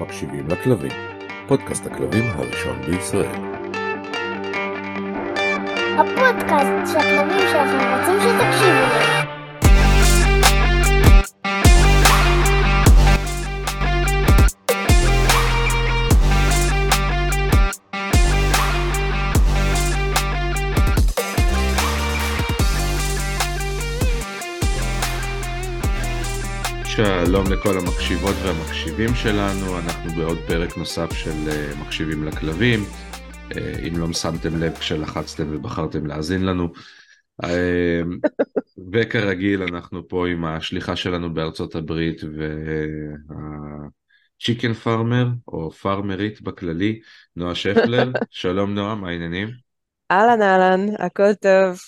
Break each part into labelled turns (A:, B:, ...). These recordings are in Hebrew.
A: מקשיבים לכלבים, פודקאסט הכלבים הראשון בישראל.
B: הפודקאסט שהכלבים שלכם רוצים שתקשיבו.
A: שלום לכל המקשיבות והמקשיבים שלנו, אנחנו בעוד פרק נוסף של אה, מקשיבים לכלבים. אה, אם לא שמתם לב כשלחצתם ובחרתם להאזין לנו. אה, וכרגיל אנחנו פה עם השליחה שלנו בארצות הברית והצ'יקן פארמר או פארמרית בכללי, נועה שפלר. שלום נועה, מה העניינים?
C: אהלן אהלן, הכל טוב.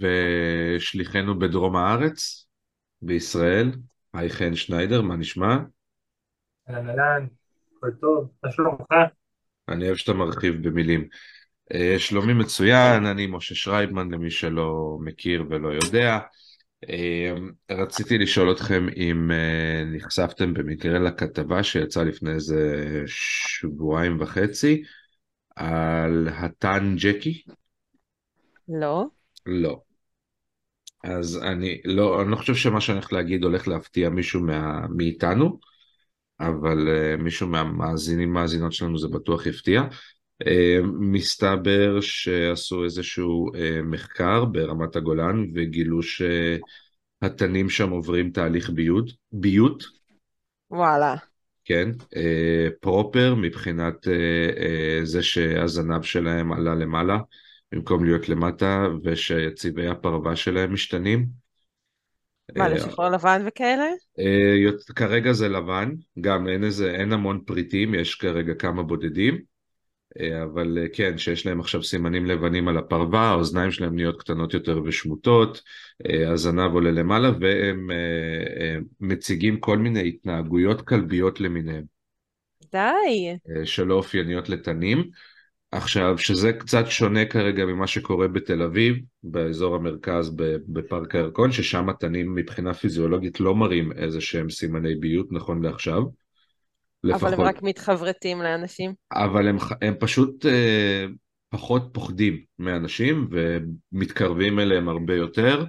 A: ושליחנו בדרום הארץ, בישראל, היי חן שניידר, מה נשמע?
D: אהלן אהלן, הכל טוב, מה שלומך?
A: אני אוהב שאתה מרחיב במילים. אה, שלומי מצוין, אני משה שרייבמן למי שלא מכיר ולא יודע. אה, רציתי לשאול אתכם אם אה, נחשפתם במקרה לכתבה שיצאה לפני איזה שבועיים וחצי על הטן ג'קי?
C: לא.
A: לא. אז אני לא, אני לא חושב שמה שאני הולך להגיד הולך להפתיע מישהו מה, מאיתנו, אבל uh, מישהו מהמאזינים, מאזינות שלנו זה בטוח יפתיע. Uh, מסתבר שעשו איזשהו uh, מחקר ברמת הגולן וגילו שהתנים שם עוברים תהליך ביות, ביות.
C: וואלה.
A: כן, uh, פרופר מבחינת uh, uh, זה שהזנב שלהם עלה למעלה. במקום להיות למטה, ושצבעי הפרווה שלהם משתנים.
C: מה, לשחור לבן וכאלה?
A: אה, כרגע זה לבן, גם אין איזה, אין המון פריטים, יש כרגע כמה בודדים, אה, אבל אה, כן, שיש להם עכשיו סימנים לבנים על הפרווה, האוזניים שלהם נהיות קטנות יותר ושמוטות, הזנב עולה למעלה, והם מציגים כל מיני התנהגויות כלביות למיניהם.
C: די.
A: שלא אופייניות לתנים. עכשיו, שזה קצת שונה כרגע ממה שקורה בתל אביב, באזור המרכז בפארק הירקון, ששם התנים מבחינה פיזיולוגית לא מראים איזה שהם סימני ביות נכון לעכשיו.
C: לפחות. אבל הם רק מתחברתים לאנשים.
A: אבל הם, הם פשוט אה, פחות פוחדים מאנשים ומתקרבים אליהם הרבה יותר.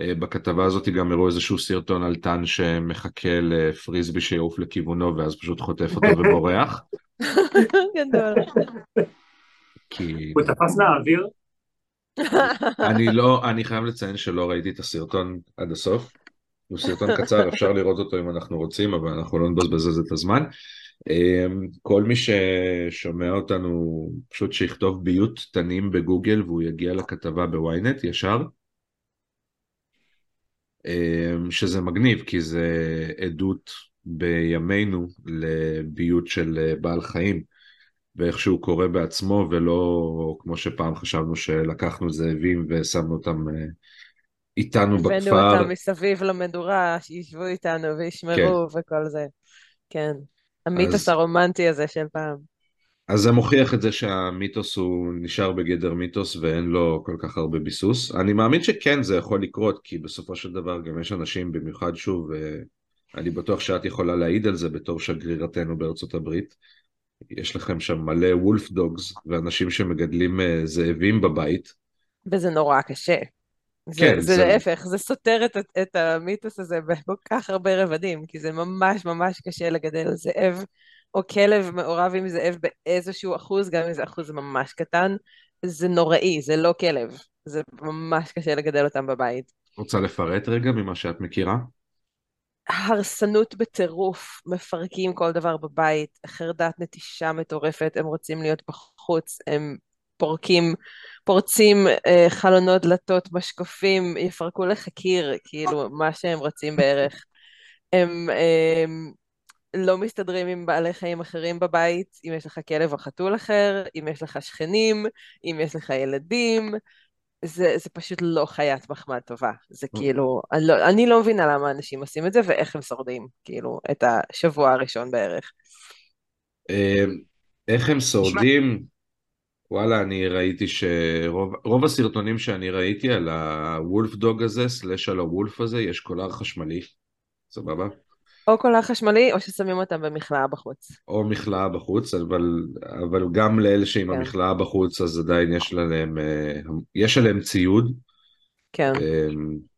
A: אה, בכתבה הזאת גם הראו איזשהו סרטון על טן שמחכה לפריסבי שיעוף לכיוונו ואז פשוט חוטף אותו ובורח.
C: גדול.
D: כי... הוא תפס מהאוויר?
A: אני לא, אני חייב לציין שלא ראיתי את הסרטון עד הסוף. הוא סרטון קצר, אפשר לראות אותו אם אנחנו רוצים, אבל אנחנו לא נבזבז את הזמן. אמ, כל מי ששומע אותנו, פשוט שיכתוב ביות תנים בגוגל והוא יגיע לכתבה בוויינט ישר. אמ, שזה מגניב, כי זה עדות בימינו לביות של בעל חיים. ואיך שהוא קורה בעצמו, ולא כמו שפעם חשבנו שלקחנו זאבים ושמנו אותם אה, איתנו בכפר.
C: הבאנו אותם מסביב למדורה, שישבו איתנו וישמרו כן. וכל זה. כן, המיתוס אז... הרומנטי הזה של פעם.
A: אז זה מוכיח את זה שהמיתוס הוא נשאר בגדר מיתוס ואין לו כל כך הרבה ביסוס. אני מאמין שכן זה יכול לקרות, כי בסופו של דבר גם יש אנשים, במיוחד שוב, אה, אני בטוח שאת יכולה להעיד על זה בתור שגרירתנו בארצות הברית, יש לכם שם מלא וולף דוגס ואנשים שמגדלים אה, זאבים בבית.
C: וזה נורא קשה. זה, כן, זה, זה להפך, זה סותר את, את המיתוס הזה בכל כך הרבה רבדים, כי זה ממש ממש קשה לגדל זאב או כלב מעורב עם זאב באיזשהו אחוז, גם אם זה אחוז ממש קטן, זה נוראי, זה לא כלב, זה ממש קשה לגדל אותם בבית.
A: רוצה לפרט רגע ממה שאת מכירה?
C: הרסנות בטירוף, מפרקים כל דבר בבית, חרדת נטישה מטורפת, הם רוצים להיות בחוץ, הם פורקים, פורצים אה, חלונות, דלתות, משקופים, יפרקו לך קיר, כאילו, מה שהם רוצים בערך. הם אה, לא מסתדרים עם בעלי חיים אחרים בבית, אם יש לך כלב או חתול אחר, אם יש לך שכנים, אם יש לך ילדים, זה, זה פשוט לא חיית מחמד טובה. זה. כאילו, אני לא, אני לא מבינה למה אנשים עושים את זה ואיך הם שורדים, כאילו, את השבוע הראשון בערך.
A: אמ, איך הם שורדים? וואלה, אני ראיתי שרוב הסרטונים שאני ראיתי על הוולף דוג הזה, סלאש על הוולף הזה, יש קולר חשמלי, סבבה?
C: או קולר חשמלי, או ששמים אותם במכלאה בחוץ.
A: או מכלאה בחוץ, אבל, אבל גם לאלה שעם
C: כן.
A: המכלאה בחוץ, אז עדיין יש עליהם, אה, יש עליהם ציוד,
C: כן,
A: אה,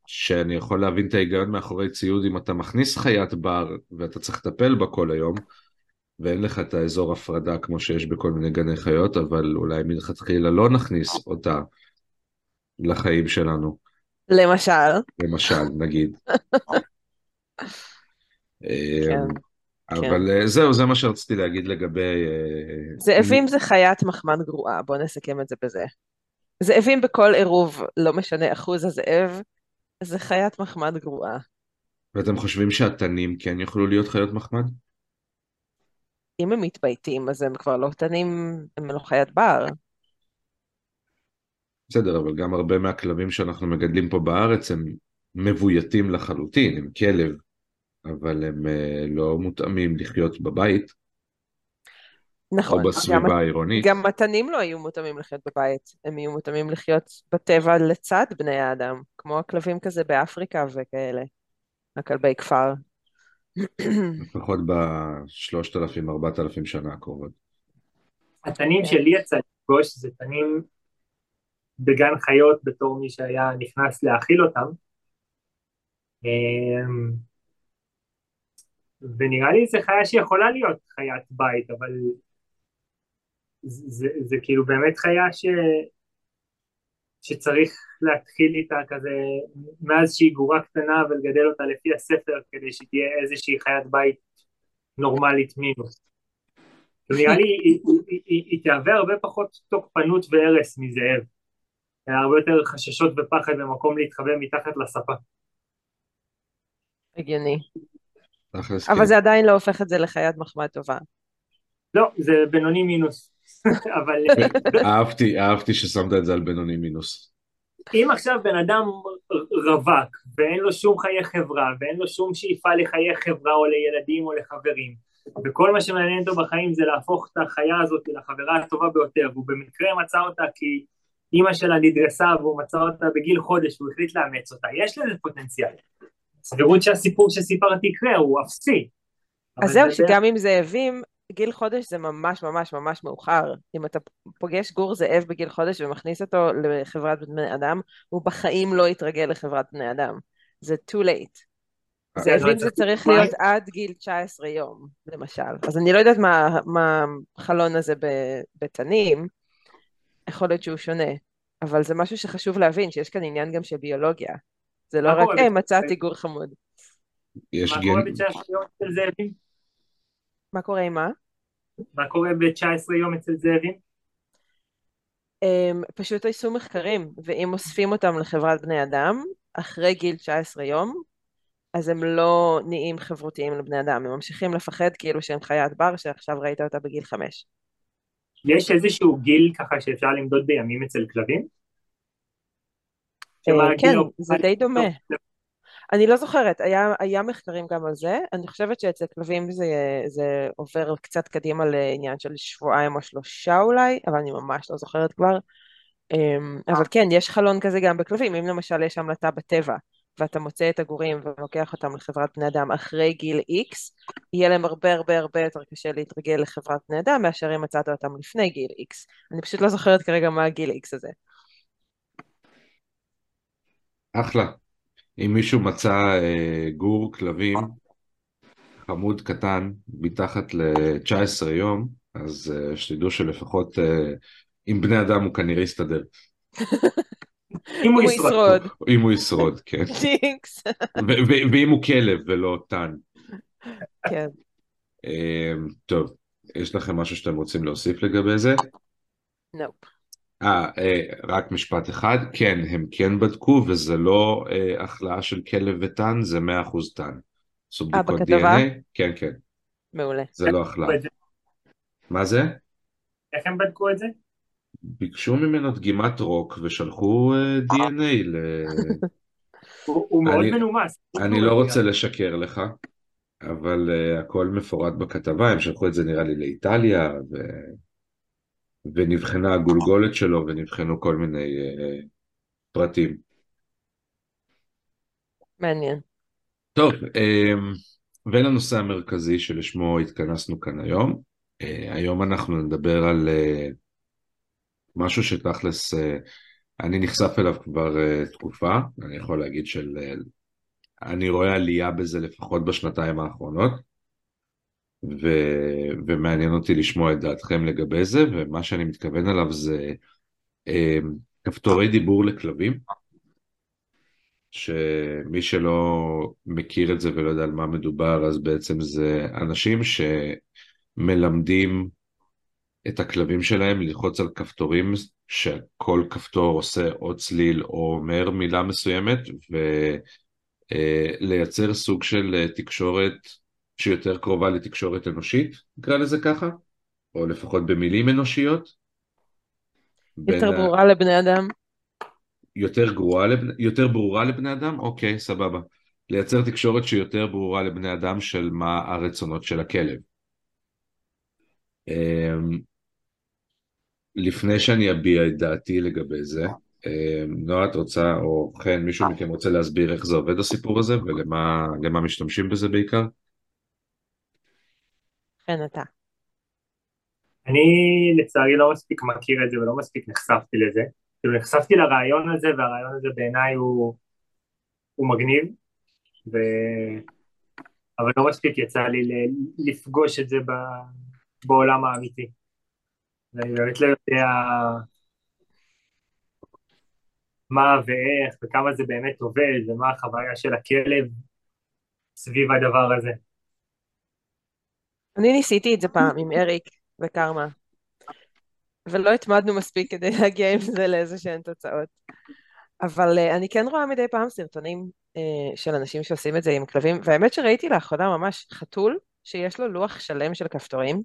A: שאני יכול להבין את ההיגיון מאחורי ציוד אם אתה מכניס חיית בר ואתה צריך לטפל בה כל היום, ואין לך את האזור הפרדה כמו שיש בכל מיני גני חיות, אבל אולי מלכתחילה לא נכניס אותה לחיים שלנו,
C: למשל.
A: למשל, נגיד.
C: כן,
A: אה, אבל אה, זהו, זה מה שרציתי להגיד לגבי... אה,
C: זאבים זה חיית מחמד גרועה, בואו נסכם את זה בזה. זאבים בכל עירוב, לא משנה אחוז הזאב, זה חיית מחמד גרועה.
A: ואתם חושבים שהתנים כן יוכלו להיות חיות מחמד?
C: אם הם מתבייתים, אז הם כבר לא תנים, הם לא חיית בר.
A: בסדר, אבל גם הרבה מהכלבים שאנחנו מגדלים פה בארץ הם מבויתים לחלוטין, הם כלב, אבל הם אה, לא מותאמים לחיות בבית
C: נכון.
A: או
C: גם-
A: בסביבה העירונית.
C: גם מתנים לא היו מותאמים לחיות בבית, הם יהיו מותאמים לחיות בטבע לצד בני האדם, כמו הכלבים כזה באפריקה וכאלה, הכלבי כפר.
A: לפחות בשלושת אלפים, ארבעת אלפים שנה הקרובות.
D: התנים שלי יצא לפגוש זה תנים בגן חיות בתור מי שהיה נכנס להאכיל אותם. ונראה לי זה חיה שיכולה להיות חיית בית, אבל זה, זה, זה כאילו באמת חיה ש... שצריך להתחיל איתה כזה מאז שהיא גורה קטנה ולגדל אותה לפי הספר כדי שתהיה איזושהי חיית בית נורמלית מינוס. נראה לי היא, היא, היא, היא תהווה הרבה פחות תוקפנות והרס מזאב. הרבה יותר חששות ופחד ומקום להתחבא מתחת לספה.
C: הגיוני. אבל
A: כן.
C: זה עדיין לא הופך את זה לחיית מחמד טובה.
D: לא, זה בינוני מינוס. אבל
A: אהבתי, אהבתי ששמת את זה על בינוני מינוס.
D: אם עכשיו בן אדם רווק ואין לו שום חיי חברה ואין לו שום שאיפה לחיי חברה או לילדים או לחברים וכל מה שמעניין אותו בחיים זה להפוך את החיה הזאת לחברה הטובה ביותר והוא במקרה מצא אותה כי אימא שלה נדרסה והוא מצא אותה בגיל חודש והוא החליט לאמץ אותה, יש לזה פוטנציאל. סבירות שהסיפור שסיפרתי יקרה הוא אפסי.
C: אז זהו,
D: זה-
C: שגם עם זאבים, גיל חודש זה ממש ממש ממש מאוחר. אם אתה פוגש גור זאב בגיל חודש ומכניס אותו לחברת בני אדם, הוא בחיים לא יתרגל לחברת בני אדם. זה too late.
A: אה,
C: זאבים
D: לא
C: זה
D: צריך-
C: צריך להיות עד גיל 19 יום, למשל. אז אני לא יודעת מה, מה החלון הזה בתנים, יכול להיות שהוא שונה, אבל זה משהו שחשוב להבין, שיש כאן עניין גם של ביולוגיה. זה לא רק,
D: בצ-
C: מצאתי גור חמוד.
A: יש
D: מה קורה
A: גן...
D: ב-19 יום אצל זאבים?
C: מה קורה עם מה?
D: מה קורה ב-19 יום אצל זאבים?
C: הם פשוט עשו מחקרים, ואם אוספים אותם לחברת בני אדם, אחרי גיל 19 יום, אז הם לא נהיים חברותיים לבני אדם, הם ממשיכים לפחד כאילו שהם חיית בר, שעכשיו ראית אותה בגיל 5.
D: יש איזשהו גיל ככה שאפשר למדוד בימים אצל כלבים? הגיל
C: כן, זה די דומה. אני לא זוכרת, היה, היה מחקרים גם על זה, אני חושבת שאצל כלבים זה, זה עובר קצת קדימה לעניין של שבועיים או שלושה אולי, אבל אני ממש לא זוכרת כבר. אמ, אבל כן, יש חלון כזה גם בכלבים, אם למשל יש המלטה בטבע, ואתה מוצא את הגורים ולוקח אותם לחברת בני אדם אחרי גיל X, יהיה להם הרבה הרבה הרבה יותר קשה להתרגל לחברת בני אדם מאשר אם מצאת אותם לפני גיל X. אני פשוט לא זוכרת כרגע מה הגיל X הזה.
A: אחלה. אם מישהו מצא אה, גור כלבים חמוד קטן מתחת ל-19 יום, אז אה, שתדעו שלפחות אה, עם בני אדם הוא כנראה יסתדר.
D: אם הוא ישרוד.
A: אם הוא ישרוד, כן.
C: ג'ינקס.
A: ואם הוא כלב ולא טן.
C: כן.
A: אה, טוב, יש לכם משהו שאתם רוצים להוסיף לגבי זה?
C: נופ.
A: אה, אה, רק משפט אחד, כן, הם כן בדקו וזה לא אה, החלאה של כלב וטן, זה 100% טן. עשו
C: אה,
A: בדיקות
C: בכתבה?
A: DNA, כן, כן,
C: מעולה.
A: זה לא החלאה. מה זה?
D: איך הם בדקו את זה?
A: ביקשו ממנו דגימת רוק ושלחו אה, DNA ל...
D: הוא מאוד
A: אני-
D: מנומס.
A: אני לא רוצה לשקר לך, אבל uh, הכל מפורט בכתבה, הם שלחו את זה נראה לי לאיטליה, ו... ונבחנה הגולגולת שלו ונבחנו כל מיני uh, פרטים.
C: מעניין.
A: טוב, um, ולנושא המרכזי שלשמו התכנסנו כאן היום. אה, היום אנחנו נדבר על אה, משהו שתכלס אה, אני נחשף אליו כבר אה, תקופה, אני יכול להגיד של... אה, אני רואה עלייה בזה לפחות בשנתיים האחרונות, ו... ומעניין אותי לשמוע את דעתכם לגבי זה, ומה שאני מתכוון אליו זה אה, כפתורי דיבור לכלבים, שמי שלא מכיר את זה ולא יודע על מה מדובר, אז בעצם זה אנשים שמלמדים את הכלבים שלהם ללחוץ על כפתורים, שכל כפתור עושה או צליל או אומר מילה מסוימת, ולייצר סוג של אה, תקשורת שיותר קרובה לתקשורת אנושית, נקרא לזה ככה, או לפחות במילים אנושיות.
C: יותר
A: בין ה-
C: ברורה לבני אדם.
A: יותר גרועה, לבני, יותר ברורה לבני אדם? אוקיי, סבבה. לייצר תקשורת שיותר ברורה לבני אדם של מה הרצונות של הכלב. אמ, לפני שאני אביע את דעתי לגבי זה, אמ, נועה, את רוצה, או חן, מישהו מכם רוצה להסביר איך זה עובד הסיפור הזה ולמה למה משתמשים בזה בעיקר?
C: כן, אתה.
D: אני לצערי לא מספיק מכיר את זה ולא מספיק נחשפתי לזה. כאילו נחשפתי לרעיון הזה והרעיון הזה בעיניי הוא, הוא מגניב, ו... אבל לא מספיק יצא לי לפגוש את זה ב... בעולם האמיתי. ואני באמת לא יודע מה ואיך וכמה זה באמת עובד ומה החוויה של הכלב סביב הדבר הזה.
C: אני ניסיתי את זה פעם עם אריק וקרמה, ולא התמדנו מספיק כדי להגיע עם זה לאיזה שהן תוצאות. אבל uh, אני כן רואה מדי פעם סרטונים uh, של אנשים שעושים את זה עם כלבים, והאמת שראיתי לאחרונה ממש חתול שיש לו לוח שלם של כפתורים,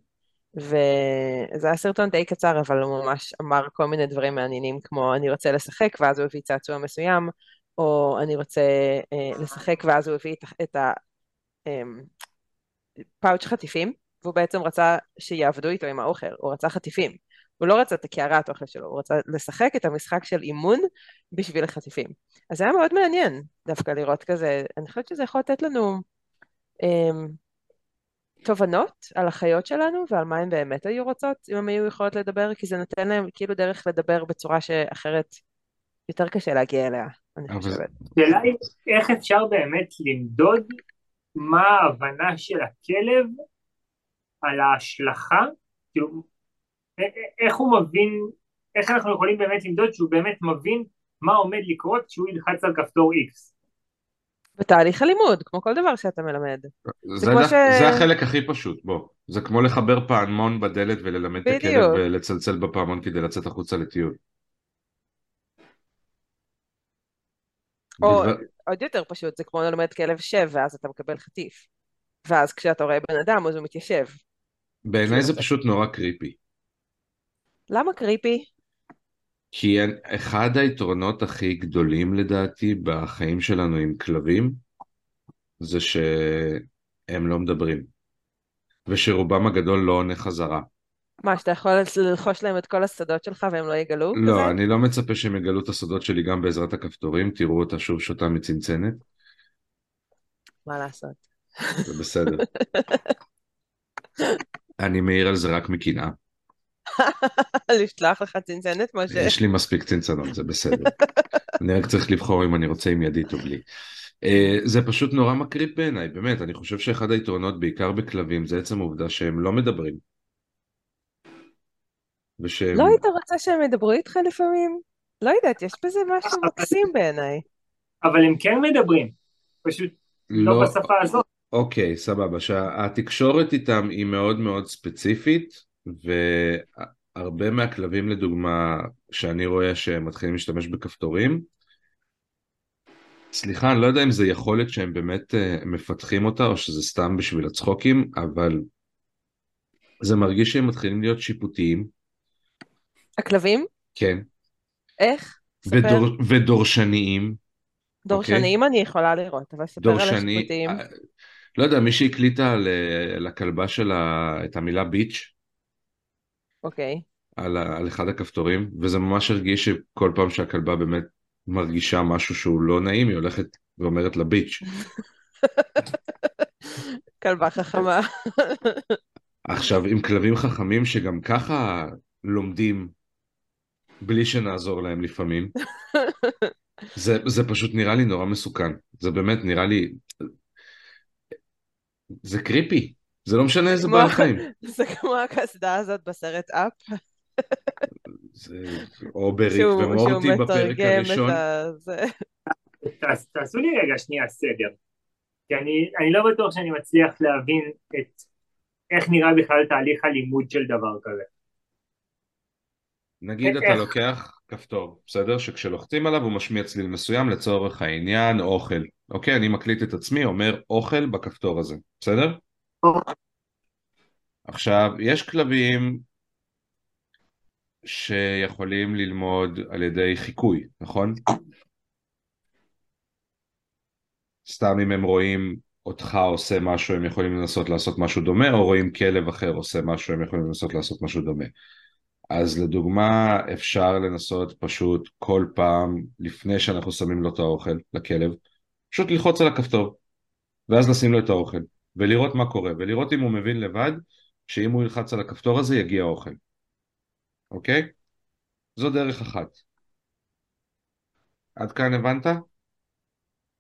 C: וזה היה סרטון די קצר, אבל הוא ממש אמר כל מיני דברים מעניינים, כמו אני רוצה לשחק, ואז הוא הביא צעצוע מסוים, או אני רוצה uh, לשחק, ואז הוא הביא את, את ה... Um, פאוץ' חטיפים, והוא בעצם רצה שיעבדו איתו עם האוכל, הוא רצה חטיפים. הוא לא רצה את הקערת האוכל שלו, הוא רצה לשחק את המשחק של אימון בשביל החטיפים. אז זה היה מאוד מעניין דווקא לראות כזה, אני חושבת שזה יכול לתת לנו אמ, תובנות על החיות שלנו ועל מה הן באמת היו רוצות, אם הן היו יכולות לדבר, כי זה נותן להן כאילו דרך לדבר בצורה שאחרת יותר קשה להגיע אליה, אני חושבת.
D: השאלה היא איך אפשר באמת למדוד מה ההבנה של הכלב על ההשלכה, כאילו, איך הוא מבין, איך אנחנו יכולים באמת למדוד שהוא באמת מבין מה עומד לקרות כשהוא ילחץ על כפתור X.
C: בתהליך הלימוד, כמו כל דבר שאתה מלמד.
A: זה, דח-
C: ש-
A: זה החלק הכי פשוט, בוא. זה כמו לחבר פעמון בדלת וללמד את הכלב
C: בדיוק.
A: ולצלצל בפעמון כדי לצאת החוצה לטיול.
C: או
A: בדבר-
C: עוד יותר פשוט, זה כמו ללמד כלב שב, ואז אתה מקבל חטיף. ואז כשאתה רואה בן אדם, אז הוא מתיישב.
A: בעיניי זה פשוט נורא קריפי.
C: למה קריפי?
A: כי אחד היתרונות הכי גדולים לדעתי בחיים שלנו עם כלבים זה שהם לא מדברים ושרובם הגדול לא עונה חזרה.
C: מה, שאתה יכול ללחוש להם את כל הסודות שלך והם לא יגלו? כזה?
A: לא, אני לא מצפה שהם יגלו את הסודות שלי גם בעזרת הכפתורים, תראו אותה שוב שותה מצנצנת,
C: מה לעשות?
A: זה בסדר. אני מעיר על זה רק מקנאה,
C: לשלוח לך צנצנת, משה?
A: יש לי מספיק צנצנות, זה בסדר. אני רק צריך לבחור אם אני רוצה עם ידית או בלי. אה, זה פשוט נורא מקריפ בעיניי, באמת, אני חושב שאחד היתרונות, בעיקר בכלבים, זה עצם העובדה שהם לא מדברים. ושהם...
C: לא היית רוצה שהם ידברו איתך לפעמים? לא יודעת, יש בזה משהו מקסים בעיניי.
D: אבל הם כן מדברים, פשוט לא
A: לא,
D: בשפה הזאת.
A: אוקיי, סבבה, שהתקשורת איתם היא מאוד מאוד ספציפית, והרבה מהכלבים לדוגמה, שאני רואה שהם מתחילים להשתמש בכפתורים, סליחה, אני לא יודע אם זה יכולת שהם באמת אה, מפתחים אותה, או שזה סתם בשביל הצחוקים, אבל זה מרגיש שהם מתחילים להיות שיפוטיים,
C: הכלבים?
A: כן,
C: איך? ספר.
A: ודור, ודורשניים,
C: דורשניים אני יכולה לראות, אבל ספר על
A: דורשני,
C: השיפוטיים.
A: אה, לא יודע, מישהי הקליטה לכלבה שלה את המילה ביץ',
C: אוקיי.
A: על, ה- על אחד הכפתורים, וזה ממש הרגיש שכל פעם שהכלבה באמת מרגישה משהו שהוא לא נעים, היא הולכת ואומרת לה ביץ'.
C: כלבה חכמה.
A: עכשיו, עם כלבים חכמים שגם ככה לומדים בלי שנעזור להם לפעמים, זה, זה פשוט נראה לי נורא מסוכן. זה באמת נראה לי... זה קריפי. זה לא משנה איזה בעל חיים.
C: זה כמו הקסדה הזאת בסרט אפ,
A: זה או בריק
C: שהוא
A: ומורטי בפרק הראשון.
D: תעשו לי רגע שנייה סדר. כי אני, אני לא בטוח שאני מצליח להבין את איך נראה בכלל תהליך הלימוד של דבר כזה.
A: נגיד אתה
D: איך?
A: לוקח כפתור, בסדר? שכשלוחצים עליו הוא משמיע צליל מסוים לצורך העניין אוכל. אוקיי, אני מקליט את עצמי, אומר אוכל בכפתור הזה, בסדר? עכשיו, יש כלבים שיכולים ללמוד על ידי חיקוי, נכון? סתם אם הם רואים אותך עושה משהו הם יכולים לנסות לעשות משהו דומה, או רואים כלב אחר עושה משהו הם יכולים לנסות לעשות משהו דומה. אז לדוגמה אפשר לנסות פשוט כל פעם לפני שאנחנו שמים לו את האוכל לכלב, פשוט ללחוץ על הכפתור ואז לשים לו את האוכל ולראות מה קורה ולראות אם הוא מבין לבד שאם הוא ילחץ על הכפתור הזה יגיע אוכל, אוקיי? זו דרך אחת. עד כאן הבנת?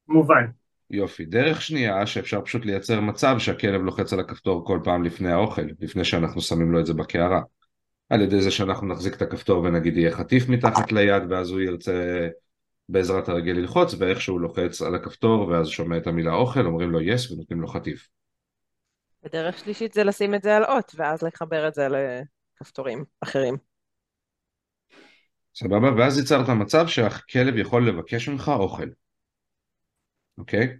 D: מובן.
A: יופי. דרך שנייה שאפשר פשוט לייצר מצב שהכלב לוחץ על הכפתור כל פעם לפני האוכל, לפני שאנחנו שמים לו את זה בקערה. על ידי זה שאנחנו נחזיק את הכפתור ונגיד יהיה חטיף מתחת ליד ואז הוא ירצה בעזרת הרגל ללחוץ ואיך שהוא לוחץ על הכפתור ואז שומע את המילה אוכל אומרים לו יס ונותנים לו חטיף.
C: ודרך שלישית זה לשים את זה על אות, ואז לחבר את זה לכפתורים אחרים.
A: סבבה? ואז יצרת מצב שהכלב יכול לבקש ממך אוכל. אוקיי?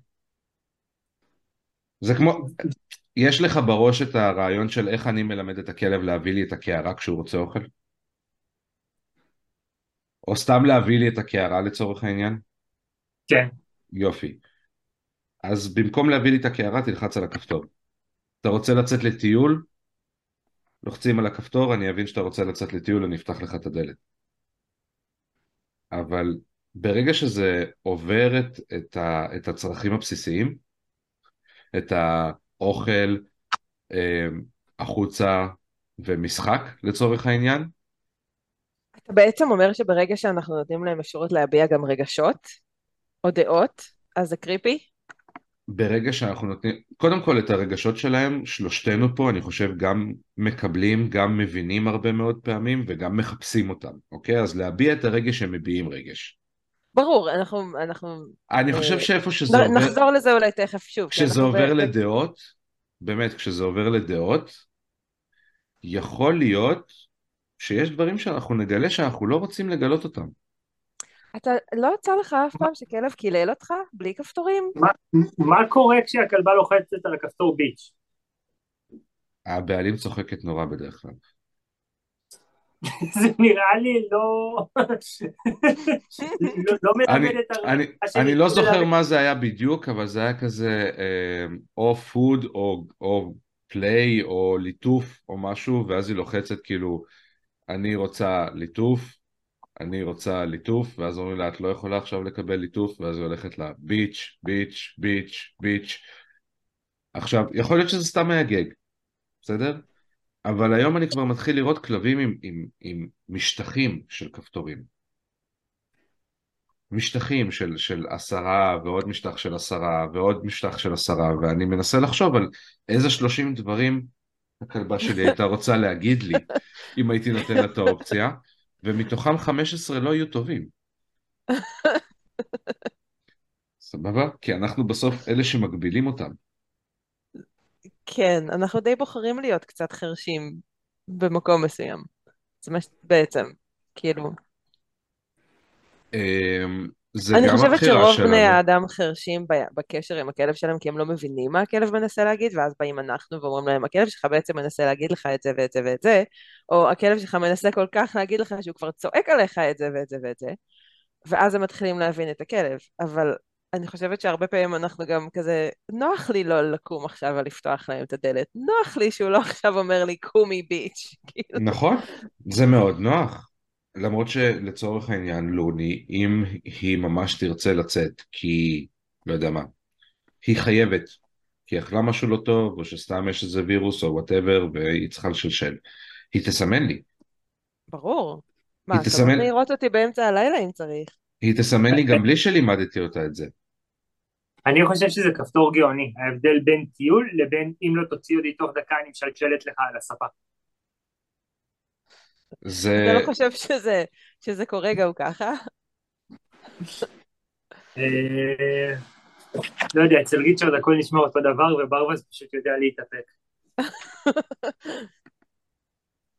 A: זה כמו, יש לך בראש את הרעיון של איך אני מלמד את הכלב להביא לי את הקערה כשהוא רוצה אוכל? או סתם להביא לי את הקערה לצורך העניין?
D: כן.
A: יופי. אז במקום להביא לי את הקערה תלחץ על הכפתור. אתה רוצה לצאת לטיול? לוחצים על הכפתור, אני אבין שאתה רוצה לצאת לטיול, אני אפתח לך את הדלת. אבל ברגע שזה עובר את, את, ה, את הצרכים הבסיסיים, את האוכל, אה, החוצה ומשחק לצורך העניין,
C: אתה בעצם אומר שברגע שאנחנו נותנים להם אפשרות להביע גם רגשות, או דעות, אז זה קריפי?
A: ברגע שאנחנו נותנים, קודם כל את הרגשות שלהם, שלושתנו פה, אני חושב, גם מקבלים, גם מבינים הרבה מאוד פעמים וגם מחפשים אותם, אוקיי? אז להביע את הרגש שהם מביעים רגש.
C: ברור, אנחנו, אנחנו
A: אני
C: אה,
A: חושב שאיפה שזה עובר,
C: נחזור לזה אולי תכף שוב.
A: כשזה עובר לדעות, באמת, כשזה עובר לדעות, יכול להיות שיש דברים שאנחנו נגלה שאנחנו לא רוצים לגלות אותם.
C: אתה, לא יצא לך אף פעם שכלב קילל אותך בלי כפתורים?
D: מה, מה קורה כשהכלבה לוחצת על הכפתור ביץ'?
A: הבעלים צוחקת נורא בדרך כלל.
D: זה נראה לי לא... לא,
A: אני,
D: מלמד את
A: לא זוכר. מה זה היה בדיוק, אבל זה היה כזה אה, או food או play או ליטוף או משהו, ואז היא לוחצת כאילו, אני רוצה ליטוף, אני רוצה ליטוף, ואז אומרים לה, את לא יכולה עכשיו לקבל ליטוף, ואז היא הולכת לה bitch, bitch, bitch, bitch. עכשיו, יכול להיות שזה סתם היה גג, בסדר? אבל היום אני כבר מתחיל לראות כלבים עם, עם, עם משטחים של כפתורים. משטחים של, של עשרה ועוד משטח של עשרה ועוד משטח של עשרה ואני מנסה לחשוב על איזה שלושים דברים הכלבה שלי הייתה רוצה להגיד לי אם הייתי נותן לה את האופציה ומתוכם 15 לא יהיו טובים. סבבה? כי אנחנו בסוף אלה שמגבילים אותם.
C: כן, אנחנו די בוחרים להיות קצת חרשים במקום מסוים. זה מה ש... בעצם, כאילו.
A: אמ, זה
C: אני
A: גם
C: חושבת שרוב
A: שלנו.
C: בני האדם חרשים בקשר עם הכלב שלהם כי הם לא מבינים מה הכלב מנסה להגיד, ואז באים אנחנו ואומרים להם, הכלב שלך בעצם מנסה להגיד לך את זה ואת זה ואת זה, או הכלב שלך מנסה כל כך להגיד לך שהוא כבר צועק עליך את זה ואת זה ואת זה, ואז הם מתחילים להבין את הכלב. אבל אני חושבת שהרבה פעמים אנחנו גם כזה, נוח לי לא לקום עכשיו ולפתוח להם את הדלת, נוח לי שהוא לא עכשיו אומר לי, קומי ביץ', כאילו.
A: נכון, זה מאוד נוח. למרות שלצורך העניין לוני, אם היא ממש תרצה לצאת, כי, לא יודע מה, היא חייבת, כי אכלה משהו לא טוב, או שסתם יש איזה וירוס או whatever, והיא צריכה לשלשל. היא תסמן לי.
C: ברור. מה, אתה
A: תסמן-
C: לא להעיר אותי באמצע הלילה אם צריך.
A: היא תסמן לי גם בלי שלימדתי אותה את זה.
D: אני חושב שזה כפתור גאוני, ההבדל בין טיול לבין אם לא תוציא אותי תוך דקה אני משלשלת לך על הספה.
A: זה...
C: אתה לא חושב שזה, שזה קורה גם ככה?
D: אה, לא יודע, אצל ריצ'רד הכל נשמע אותו דבר וברווז פשוט יודע להתאפק.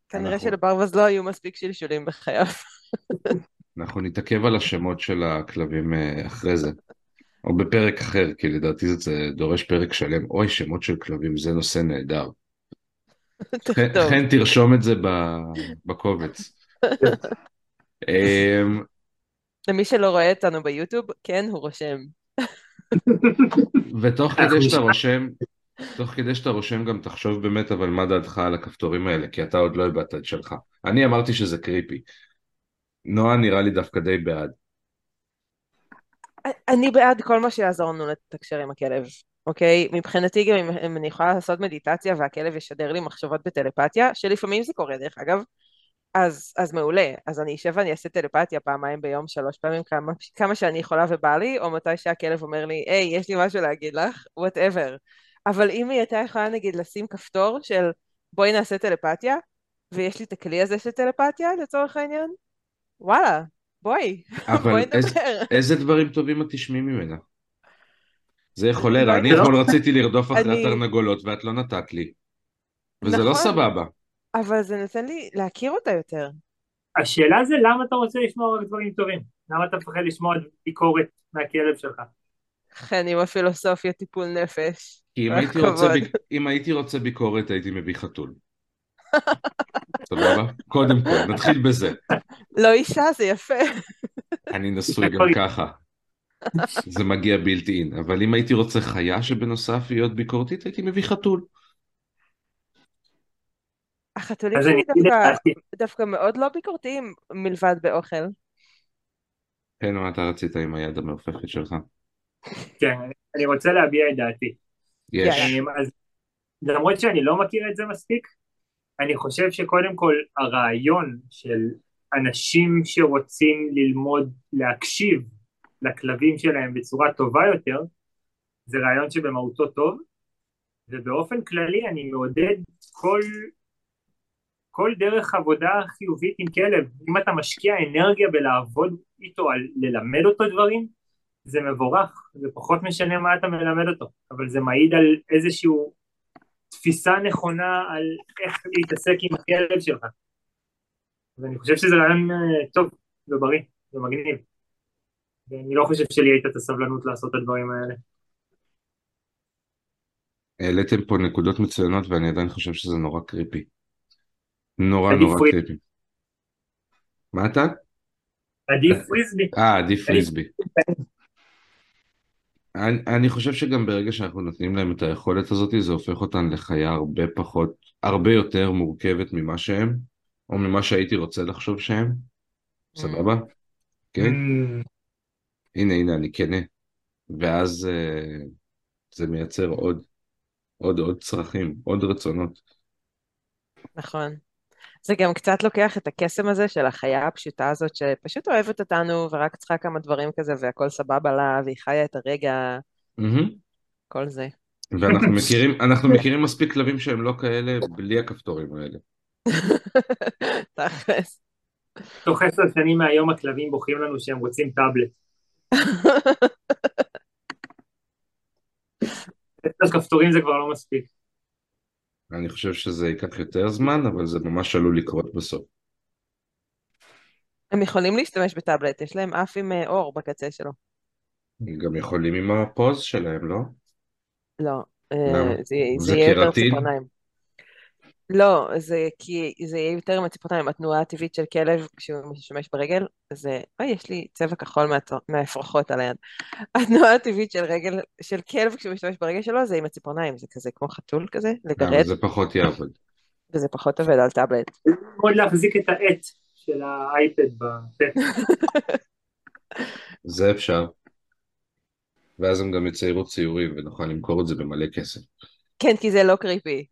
C: כנראה שלברווז לא היו מספיק שלשולים בחייו.
A: אנחנו נתעכב על השמות של הכלבים אה, אחרי זה. או בפרק אחר, כי לדעתי זה, דורש פרק שלם. אוי, שמות של כלבים, זה נושא נהדר. חן-. חן, תרשום את זה ב- בקובץ. אמ,
C: למי שלא רואה אותנו ביוטיוב, כן, הוא רושם.
A: ותוך כדי שאתה רושם, תוך כדי שאתה רושם גם תחשוב באמת אבל מה דעתך על הכפתורים האלה, כי אתה עוד לא הבעת את שלך. אני אמרתי שזה קריפי. נועה נראה לי דווקא די בעד.
C: אני בעד כל מה שיעזור לנו לתקשר עם הכלב, אוקיי? מבחינתי גם אם, אני יכולה לעשות מדיטציה והכלב ישדר לי מחשבות בטלפתיה, שלפעמים זה קורה דרך אגב, אז, אז מעולה. אז אני אשב ואני אעשה טלפתיה פעמיים ביום, שלוש פעמים, כמה, כמה שאני יכולה ובא לי, או מתי שהכלב אומר לי, היי, יש לי משהו להגיד לך, וואטאבר. אבל אם היא הייתה יכולה נגיד לשים כפתור של בואי נעשה טלפתיה, ויש לי את הכלי הזה של טלפתיה לצורך העניין, וואלה, בואי,
A: אבל
C: בואי
A: איזה,
C: נדבר.
A: איזה דברים טובים את תשמעי ממנה? זה יכול
C: לא
A: להרע. אני. אתמול רציתי לרדוף אחרי
C: אני-
A: התרנגולות ואת לא נתת לי. וזה לא
C: נכון.
A: סבבה.
C: אבל זה נותן לי להכיר אותה יותר.
D: השאלה זה למה אתה רוצה לשמוע רק דברים טובים? למה אתה מפחד לשמוע ביקורת מהכלב שלך?
C: חן עם הפילוסופיה טיפול נפש.
A: כי אם הייתי, רוצה, אם הייתי רוצה ביקורת הייתי מביא חתול. סבבה? קודם כל, נתחיל בזה.
C: לא אישה, זה יפה.
A: אני נשוי גם ככה. זה מגיע בלתי אין. אבל אם הייתי רוצה חיה שבנוסף להיות ביקורתית הייתי מביא חתול.
C: החתולים שלי דווקא, מאוד לא ביקורתיים מלבד באוכל.
A: כן, מה אתה רצית עם היד המעופפת שלך?
D: כן, אני רוצה להביע את דעתי.
A: יש.
C: יאללה.
D: אז למרות שאני לא מכיר את זה מספיק, אני חושב שקודם כל הרעיון של אנשים שרוצים ללמוד להקשיב לכלבים שלהם בצורה טובה יותר, זה רעיון שבמהותו טוב, ובאופן כללי אני מעודד כל, כל דרך עבודה חיובית עם כלב. אם אתה משקיע אנרגיה בלעבוד איתו על ללמד אותו דברים, זה מבורך, זה פחות משנה מה אתה מלמד אותו, אבל זה מעיד על איזושהי תפיסה נכונה על איך להתעסק עם הכלב שלך. ואני חושב שזה רעיון אה, טוב ובריא ומגניב. ואני לא חושב שלי הייתה את הסבלנות לעשות את הדברים האלה.
A: העליתם פה נקודות מצוינות ואני עדיין חושב שזה נורא קריפי. נורא נורא
D: פרי-
A: קריפי. מה אתה?
D: עדיף פריסבי.
A: אה, עדיף פריסבי. אני, אני חושב שגם ברגע שאנחנו נותנים להם את היכולת הזאת, זה הופך אותן לחיה הרבה פחות, הרבה יותר מורכבת ממה שהם, או ממה שהייתי רוצה לחשוב שהם. סבבה? כן?
D: Mm,
A: הנה, הנה, אני כנה. ואז אה, זה מייצר עוד, עוד, עוד צרכים, עוד רצונות.
C: נכון. זה גם קצת לוקח את הקסם הזה של החיה הפשוטה הזאת שפשוט אוהבת אותנו ורק צריכה כמה דברים כזה והכל סבבה לה והיא חיה את הרגע,
A: מהמם.
C: כל זה.
A: ואנחנו מכירים, אנחנו מכירים מספיק כלבים שהם לא כאלה בלי הכפתורים האלה.
C: תכלס.
D: תוך עשר שנים מהיום הכלבים בוכים לנו שהם רוצים טאבלט. כפתורים זה כבר לא מספיק.
A: אני חושב שזה ייקח יותר זמן, אבל זה ממש עלול לקרות בסוף.
C: הם יכולים להשתמש בטאבלט, יש להם אף עם אה, אור בקצה שלו.
A: הם גם יכולים עם הפוז שלהם, לא?
C: לא? אה, זה, יהיה יותר? ציפורניים. לא, זה כי זה יהיה יותר עם הציפורניים, התנועה הטבעית של כלב כשהוא משתמש ברגל, זה, אוי, יש לי צבע כחול מהאפרוחות על היד. התנועה הטבעית של רגל, של כלב כשהוא משתמש ברגל שלו זה עם הציפורניים, זה כזה כמו חתול כזה,
A: אבל
C: לגרד,
A: זה פחות יעבוד.
C: וזה פחות עובד על טאבלט.
D: מאוד להחזיק את העט של האייפד בפה.
A: זה אפשר. ואז הם גם יציירו ציורים ונוכל למכור את זה במלא כסף.
C: כן, כי זה לא קריפי.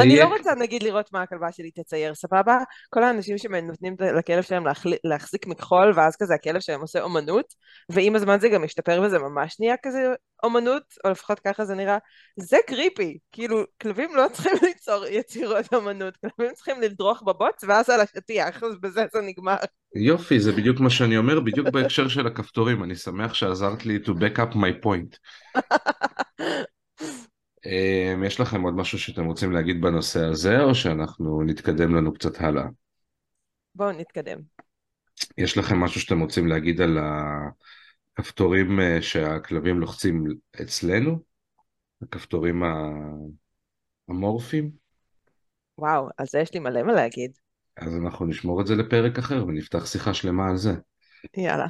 C: אני
A: יהיה...
C: לא רוצה נגיד לראות מה הכלבה שלי תצייר, סבבה? כל האנשים שנותנים לכלב שלהם להחל- להחזיק מכחול, ואז כזה הכלב שלהם עושה אומנות, ועם הזמן זה גם משתפר וזה ממש נהיה כזה אומנות, או לפחות ככה זה נראה, זה קריפי. כאילו, כלבים לא צריכים ליצור יצירות אומנות, כלבים צריכים לדרוך בבוץ ואז על השטיח, אז בזה זה נגמר.
A: יופי, זה בדיוק מה שאני אומר, בדיוק בהקשר של הכפתורים, אני שמח שעזרת לי to back up my point. אמ, יש לכם עוד משהו שאתם רוצים להגיד בנושא הזה, או שאנחנו נתקדם לנו קצת הלאה?
C: בואו נתקדם.
A: יש לכם משהו שאתם רוצים להגיד על הכפתורים אה, שהכלבים לוחצים אצלנו? הכפתורים המורפיים?
C: וואו, על זה יש לי מלא מה להגיד.
A: אז אנחנו נשמור את זה לפרק אחר ונפתח שיחה שלמה על זה.
C: יאללה.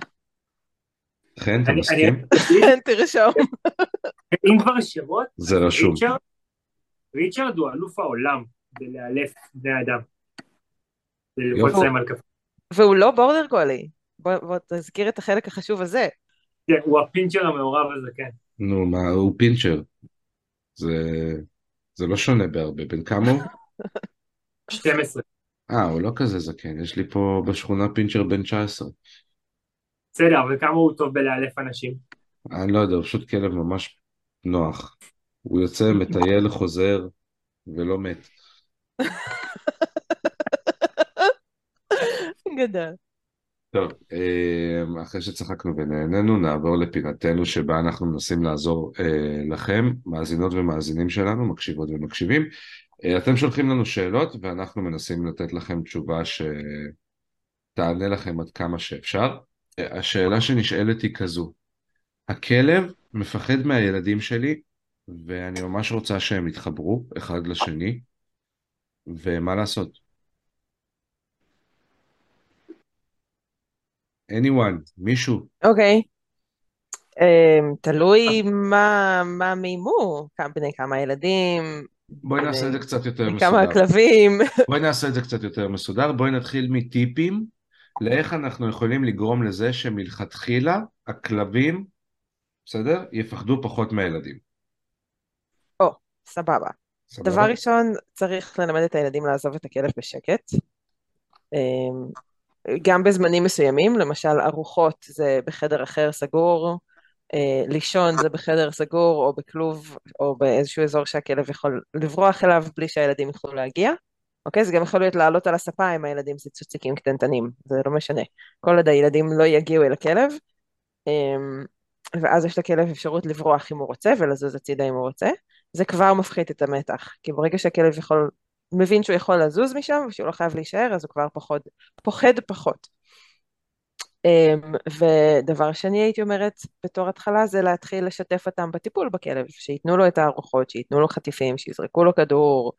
A: חן, אתה מסכים?
D: אני-
C: תרשום.
D: אם כבר שמות,
A: זה רשום.
D: ריצ'רד, ריצ'רד הוא אלוף העולם בלאלף בני אדם.
C: והוא לא בורדר קולי. בוא, תזכיר את החלק החשוב הזה.
D: כן, הוא הפינצ'ר המעורב הזה, כן.
A: נו, מה, הוא פינצ'ר. זה, זה לא שונה בהרבה. בן כמה הוא?
D: 12.
A: אה, הוא לא כזה זקן. יש לי פה בשכונה פינצ'ר בן 19.
D: בסדר, אבל כמה הוא טוב בלאלף אנשים?
A: אני לא יודע, הוא פשוט כלב ממש נוח. הוא יוצא, מטייל, חוזר, ולא מת.
C: גדול.
A: טוב, אה, אחרי שצחקנו ונהנינו, נעבור לפינתנו שבה אנחנו מנסים לעזור אה, לכם, מאזינות ומאזינים שלנו, מקשיבות ומקשיבים. אה, אתם שולחים לנו שאלות ואנחנו מנסים לתת לכם תשובה שתענה לכם עד כמה שאפשר. אה, השאלה שנשאלת היא כזו, הכלב מפחד מהילדים שלי ואני ממש רוצה שהם יתחברו אחד לשני, ומה לעשות? anyone, מישהו,
C: אוקיי. אמ, תלוי מה מה מימו, בני כמה ילדים,
A: בואי נעשה את זה קצת יותר
C: בני כמה
A: מסודר.
C: הכלבים.
A: בואי נעשה את זה קצת יותר מסודר, בואי נתחיל מטיפים לאיך אנחנו יכולים לגרום לזה שמלכתחילה הכלבים, בסדר? יפחדו פחות מהילדים.
C: סבבה.
A: סבבה?
C: דבר ראשון, צריך ללמד את הילדים לעזוב את הכלב בשקט. אמ, גם בזמנים מסוימים, למשל ארוחות זה בחדר אחר סגור, אה, לישון זה בחדר סגור או בכלוב או באיזשהו אזור שהכלב יכול לברוח אליו בלי שהילדים יוכלו להגיע. אוקיי? זה גם יכול להיות לעלות על הספה אם הילדים זה צוציקים קטנטנים, זה לא משנה. כל עוד הילדים לא יגיעו אל הכלב, אמ, ואז יש לכלב אפשרות לברוח אם הוא רוצה ולזוז הצידה אם הוא רוצה. זה כבר מפחית את המתח, כי ברגע שהכלב יכול, מבין שהוא יכול לזוז משם ושהוא לא חייב להישאר, אז הוא כבר פחות, פוחד פחות. אמ, ודבר שני הייתי אומרת בתור התחלה זה להתחיל לשתף אותם בטיפול בכלב, שייתנו לו את הארוחות, שייתנו לו חטיפים, שיזרקו לו כדור,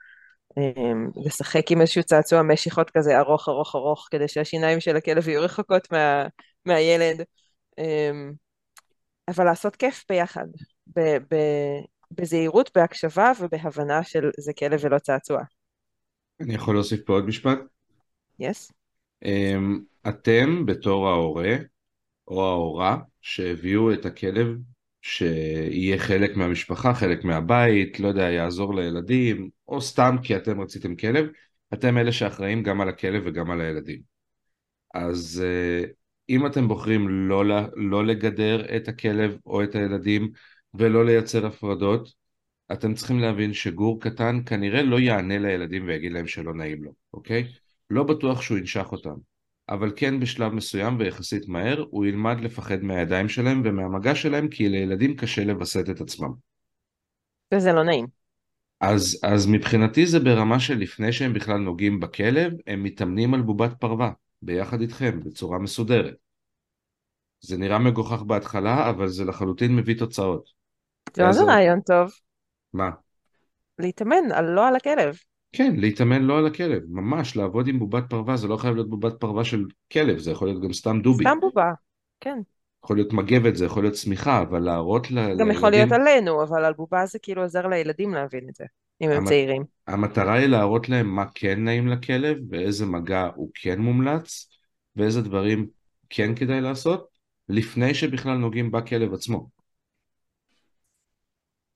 C: אמ, לשחק עם איזשהו צעצוע משיכות כזה ארוך ארוך ארוך כדי שהשיניים של הכלב יהיו רחוקות מה, מהילד. אבל לעשות כיף ביחד, ב- ב- בזהירות, בהקשבה ובהבנה של זה כלב ולא צעצוע.
A: אני יכול להוסיף פה עוד משפט?
C: יס?
A: אמ, אתם בתור ההורה או ההורה שהביאו את הכלב שיהיה חלק מהמשפחה, חלק מהבית, לא יודע, יעזור לילדים, או סתם כי אתם רציתם כלב, אתם אלה שאחראים גם על הכלב וגם על הילדים. אז אה, אם אתם בוחרים לא, לא לגדר את הכלב או את הילדים ולא לייצר הפרדות, אתם צריכים להבין שגור קטן כנראה לא יענה לילדים ויגיד להם שלא נעים לו, אוקיי? לא בטוח שהוא ינשך אותם, אבל כן בשלב מסוים ויחסית מהר הוא ילמד לפחד מהידיים שלהם ומהמגע שלהם כי לילדים קשה לווסת את עצמם.
C: וזה לא נעים.
A: אז, אז מבחינתי זה ברמה של לפני שהם בכלל נוגעים בכלב, הם מתאמנים על בובת פרווה, ביחד איתכם, בצורה מסודרת. זה נראה מגוחך בהתחלה, אבל זה לחלוטין מביא תוצאות.
C: זה מה זה
A: יעזור.
C: רעיון טוב?
A: מה?
C: להתאמן, על- לא על הכלב.
A: כן, להתאמן לא על הכלב, ממש לעבוד עם בובת פרווה, זה לא חייב להיות בובת פרווה של כלב, זה יכול להיות גם סתם דובי,
C: סתם בובה. כן.
A: יכול להיות מגבת, זה יכול להיות שמיכה, אבל להראות ל- לילדים,
C: גם יכול להיות עלינו, אבל על בובה זה כאילו עוזר לילדים להבין את זה, אם הם
A: המ-
C: צעירים.
A: המטרה היא להראות להם מה כן נעים לכלב, ואיזה מגע הוא כן מומלץ, ואיזה דברים כן כדאי לעשות, לפני שבכלל נוגעים בכלב עצמו.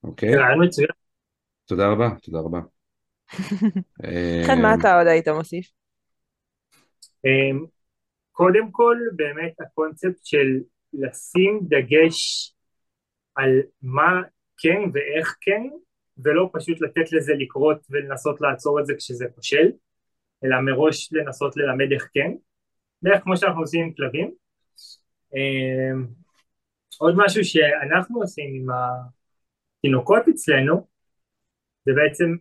A: אוקיי?
D: רעיון מצוין.
A: תודה רבה, תודה רבה.
C: חן, מה
A: אה,
C: אתה עוד היית מוסיף?
D: אמ, קודם כל באמת הקונספט של לשים דגש על מה כן ואיך כן ולא פשוט לתת לזה לקרות ולנסות לעצור את זה כשזה כושל אלא מראש לנסות ללמד איך כן. בערך כמו שאנחנו עושים עם כלבים. אמ, עוד משהו שאנחנו עושים עם התינוקות אצלנו זה בעצם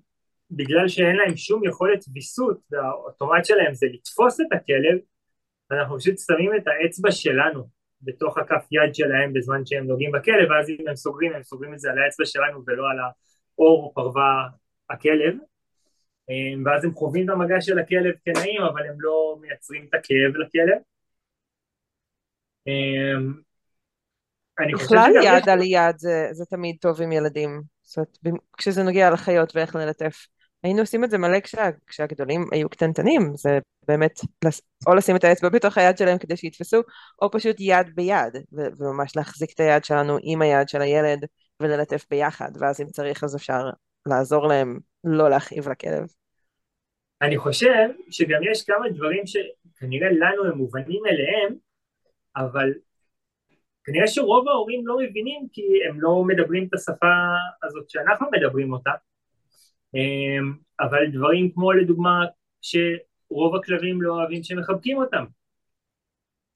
D: בגלל שאין להם שום יכולת ויסות והאוטומט שלהם זה לתפוס את הכלב אנחנו פשוט שמים את האצבע שלנו בתוך הכף יד שלהם בזמן שהם נוגעים בכלב ואז אם הם סוגרים הם סוגרים את זה על האצבע שלנו ולא על האור או פרווה הכלב אמ, ואז הם חווים את המגע של הכלב כנעים אבל הם לא מייצרים את הכאב לכלב אמ,
C: בכלל יד על יד זה, זה תמיד טוב עם ילדים. זאת אומרת, כשזה נוגע לחיות ואיך ללטף. היינו עושים את זה מלא כשה, כשהגדולים היו קטנטנים, זה באמת או לשים את האצבע בתוך היד שלהם כדי שיתפסו, או פשוט יד ביד, וממש להחזיק את היד שלנו עם היד של הילד וללטף ביחד, ואז אם צריך אז אפשר לעזור להם לא להכאיב לכלב.
D: אני חושב שגם יש כמה דברים שכנראה לנו הם מובנים אליהם, אבל כנראה שרוב ההורים לא מבינים כי הם לא מדברים את השפה הזאת שאנחנו מדברים אותה. אמ, אבל דברים כמו לדוגמה שרוב הכלבים לא אוהבים שמחבקים אותם.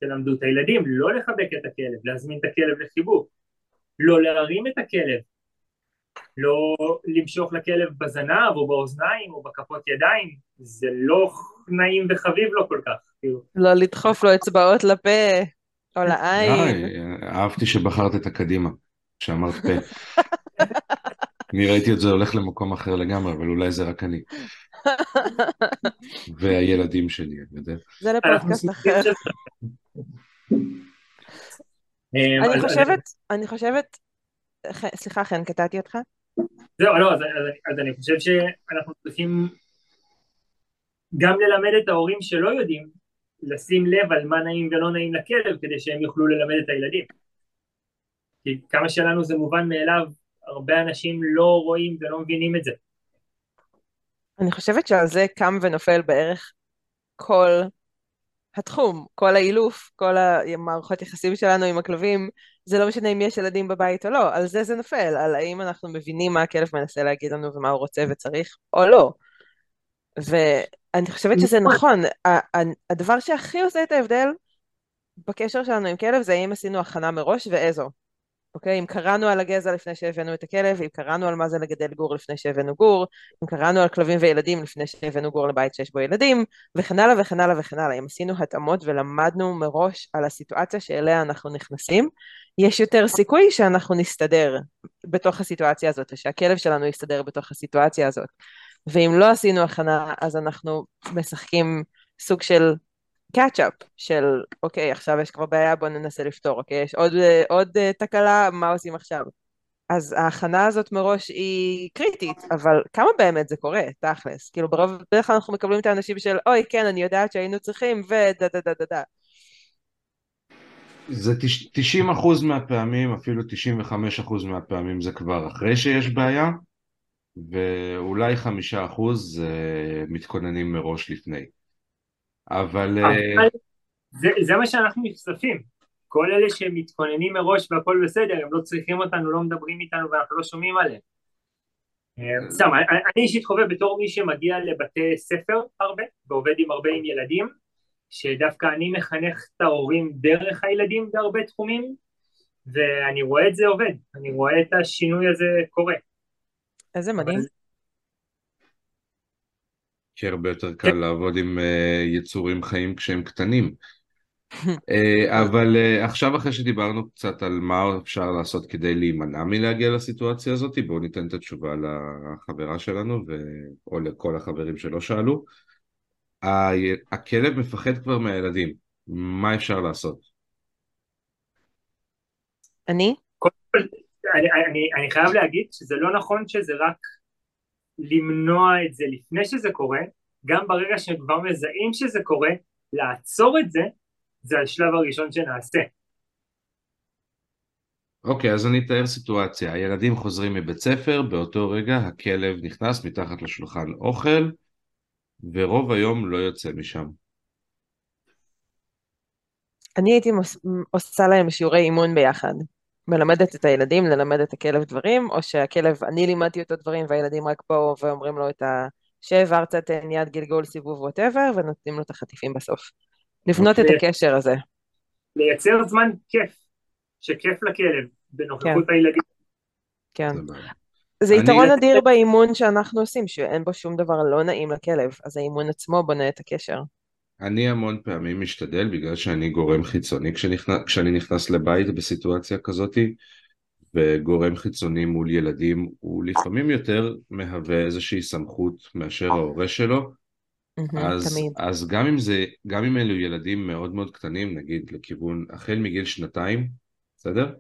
D: תלמדו את הילדים לא לחבק את הכלב, להזמין את הכלב לחיבוק, לא להרים את הכלב, לא למשוך לכלב בזנב או באוזניים או בכפות ידיים, זה לא נעים וחביב לו כל כך. כאילו,
C: לא לדחוף לו אצבעות לפה או לעין.
A: אהבתי שבחרת את הקדימה, כשאמרת פה. אני ראיתי את זה הולך למקום אחר לגמרי, אבל אולי זה רק אני. והילדים שלי, אני יודע.
C: זה לפודקאסט אחר.
D: אמ,
C: אני חושבת, אני חושבת, סליחה חן, קטעתי אותך?
D: זהו, לא, אז, אז, אז אני חושב שאנחנו צריכים גם ללמד את ההורים שלא יודעים לשים לב על מה נעים ולא נעים לכלב כדי שהם יוכלו ללמד את הילדים. כי כמה שלנו זה מובן מאליו, הרבה אנשים לא רואים ולא מבינים את זה.
C: אני חושבת שעל זה קם ונופל בערך כל התחום, כל האילוף, כל המערכות יחסים שלנו עם הכלבים, זה לא משנה אם יש ילדים בבית או לא, על זה זה נופל, על האם אנחנו מבינים מה הכלב מנסה להגיד לנו ומה הוא רוצה וצריך או לא. ואני חושבת שזה נכון, ה- הדבר שהכי עושה את ההבדל בקשר שלנו עם כלב זה האם עשינו הכנה מראש ואיזו. אוקיי? אם קראנו על הגזע לפני שהבאנו את הכלב, אם קראנו על מה זה לגדל גור לפני שהבאנו גור, אם קראנו על כלבים וילדים לפני שהבאנו גור לבית שיש בו ילדים, וכן הלאה וכן הלאה וכן הלאה. אם עשינו התאמות ולמדנו מראש על הסיטואציה שאליה אנחנו נכנסים, יש יותר סיכוי שאנחנו נסתדר בתוך הסיטואציה הזאת, ושהכלב שלנו יסתדר בתוך הסיטואציה הזאת. ואם לא עשינו הכנה, אז אנחנו משחקים סוג של catch up של אוקיי עכשיו יש כבר בעיה בוא ננסה לפתור אוקיי? יש עוד, אה, עוד אה, תקלה מה עושים עכשיו? אז ההכנה הזאת מראש היא קריטית אבל כמה באמת זה קורה תכלס? כאילו ברוב בדרך כלל אנחנו מקבלים את האנשים של אוי כן אני יודעת שהיינו צריכים ודה דה דה דה דה
A: זה תש- 90 אחוז מהפעמים, אפילו 95 אחוז מהפעמים זה כבר אחרי שיש בעיה, ואולי חמישה אחוז אה, מתכוננים מראש לפני. אבל אה,
D: אבל זה, זה מה שאנחנו נחשפים. כל אלה שמתכוננים מראש והכל בסדר, הם לא צריכים אותנו, לא מדברים איתנו ואנחנו לא שומעים עליהם. אה, סתם, אני אני אישית חווה בתור מי שמגיע לבתי ספר הרבה, ועובד עם הרבה עם ילדים, שדווקא אני מחנך את ההורים דרך הילדים בהרבה תחומים, ואני רואה את זה עובד, אני רואה את השינוי הזה קורה.
C: איזה מדהים
D: אבל-
A: כי הרבה יותר קל לעבוד עם אה, יצורים חיים כשהם קטנים. אה, אבל אה, עכשיו אחרי שדיברנו קצת על מה אפשר לעשות כדי להימנע מלהגיע לסיטואציה הזאת, בואו ניתן את התשובה לחברה שלנו ו... או לכל החברים שלא שאלו. ה- הכלב מפחד כבר מהילדים, מה אפשר לעשות?
C: אני
D: אני, אני, אני חייב להגיד שזה לא נכון שזה רק למנוע את זה לפני שזה קורה, גם ברגע שכבר מזהים שזה קורה, לעצור את זה, זה השלב הראשון שנעשה.
A: אוקיי, אז אני אתאר סיטואציה. הילדים חוזרים מבית ספר, באותו רגע הכלב נכנס מתחת לשולחן אוכל, ורוב היום לא יוצא משם.
C: אני הייתי מוס- עושה להם שיעורי אימון ביחד. מלמדת את הילדים ללמד את הכלב דברים, או שהכלב, אני לימדתי אותו דברים והילדים רק באו ואומרים לו את ה... שב ארצה, תן יד, גלגול, סיבוב, ווטאבר, ונותנים לו את החטיפים בסוף. לבנות את
D: אוקיי.
C: הקשר הזה.
D: לייצר זמן כיף, שכיף לכלב, בנוכחות
C: כן.
D: הילדים.
C: כן.
A: זה
C: יתרון אדיר באימון שאנחנו עושים, שאין בו שום דבר לא נעים לכלב, אז האימון עצמו בונה את הקשר.
A: אני המון פעמים משתדל, בגלל שאני גורם חיצוני כשנכנס, כשאני נכנס לבית בסיטואציה כזאתי, וגורם חיצוני מול ילדים הוא לפעמים יותר מהווה איזושהי סמכות מאשר ההורה שלו, אז,
C: תמיד.
A: אז גם אם זה, גם אם אלו ילדים מאוד מאוד קטנים, נגיד לכיוון, החל מגיל שנתיים, בסדר?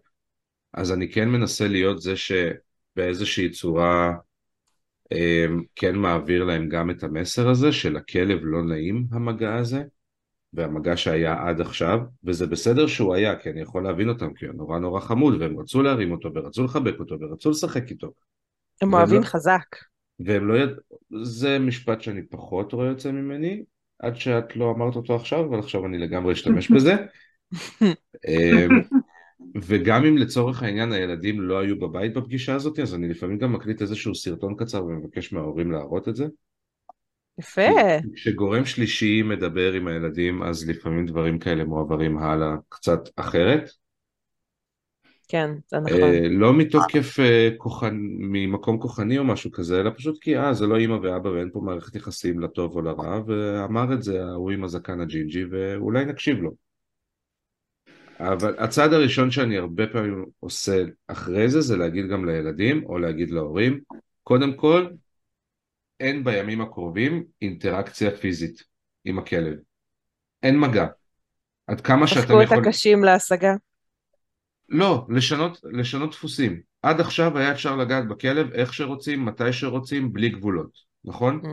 A: אז אני כן מנסה להיות זה שבאיזושהי צורה כן מעביר להם גם את המסר הזה שלכלב לא נעים המגע הזה, והמגע שהיה עד עכשיו, וזה בסדר שהוא היה, כי אני יכול להבין אותם, כי הוא נורא נורא חמוד, והם רצו להרים אותו, ורצו לחבק אותו, ורצו לשחק איתו.
C: הם אוהבים
A: לא-
C: חזק.
A: והם לא יד... זה משפט שאני פחות רואה יוצא ממני, עד שאת לא אמרת אותו עכשיו, אבל עכשיו אני לגמרי אשתמש בזה. וגם אם לצורך העניין הילדים לא היו בבית בפגישה הזאת, אז אני לפעמים גם מקליט איזשהו סרטון קצר ומבקש מההורים להראות את זה.
C: יפה.
A: כשגורם שלישי מדבר עם הילדים, אז לפעמים דברים כאלה מועברים הלאה קצת אחרת.
C: כן, זה נכון.
A: אה, לא מתוקף אה, כוחן, ממקום כוחני או משהו כזה, אלא פשוט כי אה, זה לא אימא ואבא ואין פה מערכת יחסים לטוב או לרע, ואמר את זה ההוא עם הזקן הג'ינג'י, ואולי נקשיב לו. אבל הצעד הראשון שאני הרבה פעמים עושה אחרי זה, זה להגיד גם לילדים, או להגיד להורים, קודם כל, אין בימים הקרובים אינטראקציה פיזית עם הכלב. אין מגע. עד כמה שאתם
C: הפכו את
A: יכולים...
C: הקשים להשגה.
A: לא, לשנות, לשנות דפוסים. עד עכשיו היה אפשר לגעת בכלב איך שרוצים, מתי שרוצים, בלי גבולות, נכון?
C: Mm,